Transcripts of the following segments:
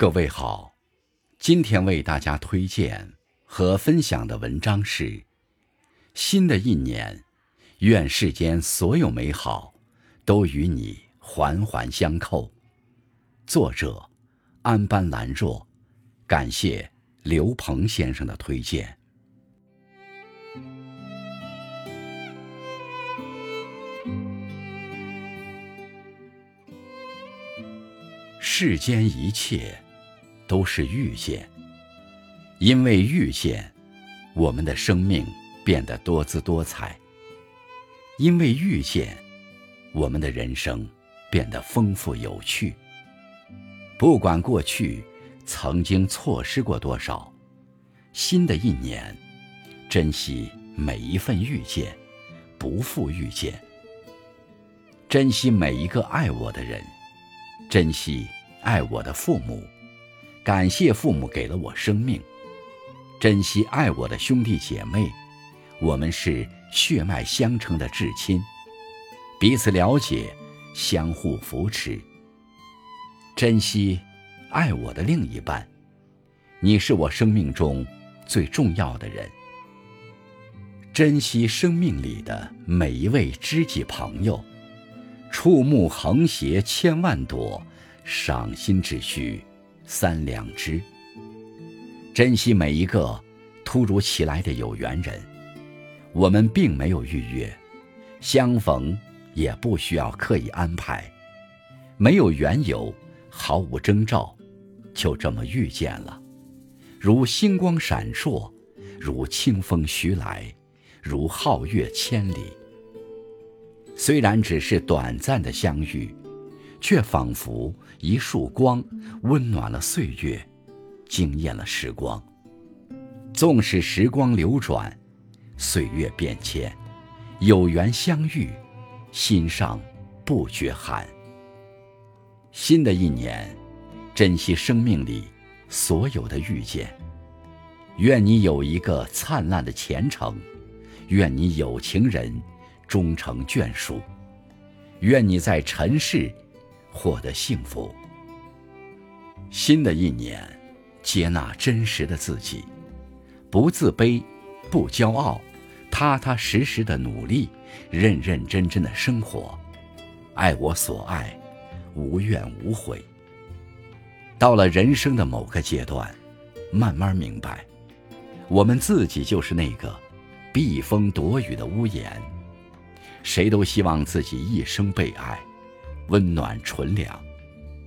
各位好，今天为大家推荐和分享的文章是：新的一年，愿世间所有美好都与你环环相扣。作者：安班兰若，感谢刘鹏先生的推荐。世间一切。都是遇见，因为遇见，我们的生命变得多姿多彩；因为遇见，我们的人生变得丰富有趣。不管过去曾经错失过多少，新的一年，珍惜每一份遇见，不负遇见。珍惜每一个爱我的人，珍惜爱我的父母。感谢父母给了我生命，珍惜爱我的兄弟姐妹，我们是血脉相承的至亲，彼此了解，相互扶持。珍惜爱我的另一半，你是我生命中最重要的人。珍惜生命里的每一位知己朋友，触目横斜千万朵，赏心只需。三两枝，珍惜每一个突如其来的有缘人。我们并没有预约，相逢也不需要刻意安排，没有缘由，毫无征兆，就这么遇见了，如星光闪烁，如清风徐来，如皓月千里。虽然只是短暂的相遇。却仿佛一束光，温暖了岁月，惊艳了时光。纵使时光流转，岁月变迁，有缘相遇，心上不觉寒。新的一年，珍惜生命里所有的遇见。愿你有一个灿烂的前程，愿你有情人终成眷属，愿你在尘世。获得幸福。新的一年，接纳真实的自己，不自卑，不骄傲，踏踏实实的努力，认认真真的生活，爱我所爱，无怨无悔。到了人生的某个阶段，慢慢明白，我们自己就是那个避风躲雨的屋檐。谁都希望自己一生被爱。温暖纯良，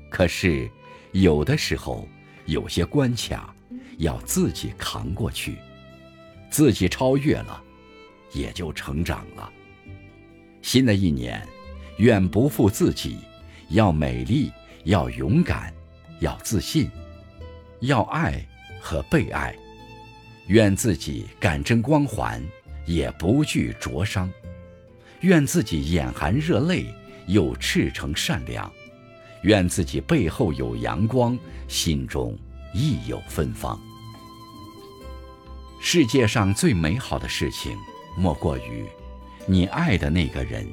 可是有的时候有些关卡要自己扛过去，自己超越了，也就成长了。新的一年，愿不负自己，要美丽，要勇敢，要自信，要爱和被爱。愿自己感真光环，也不惧灼伤。愿自己眼含热泪。又赤诚善良，愿自己背后有阳光，心中亦有芬芳。世界上最美好的事情，莫过于你爱的那个人，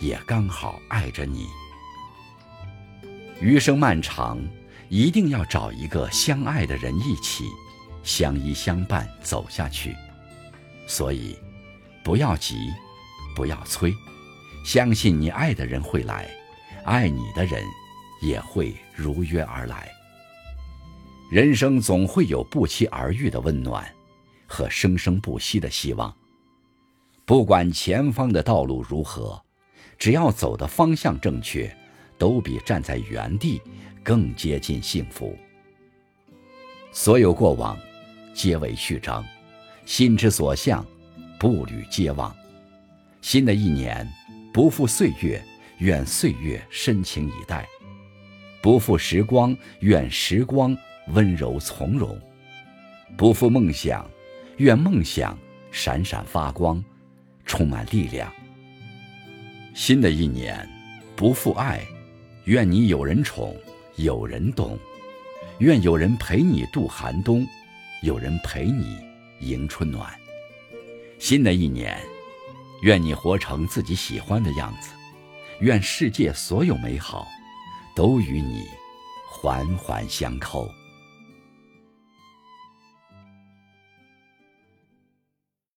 也刚好爱着你。余生漫长，一定要找一个相爱的人一起，相依相伴走下去。所以，不要急，不要催。相信你爱的人会来，爱你的人也会如约而来。人生总会有不期而遇的温暖，和生生不息的希望。不管前方的道路如何，只要走的方向正确，都比站在原地更接近幸福。所有过往，皆为序章；心之所向，步履皆忘。新的一年。不负岁月，愿岁月深情以待；不负时光，愿时光温柔从容；不负梦想，愿梦想闪闪发光，充满力量。新的一年，不负爱，愿你有人宠，有人懂；愿有人陪你度寒冬，有人陪你迎春暖。新的一年。愿你活成自己喜欢的样子，愿世界所有美好都与你环环相扣。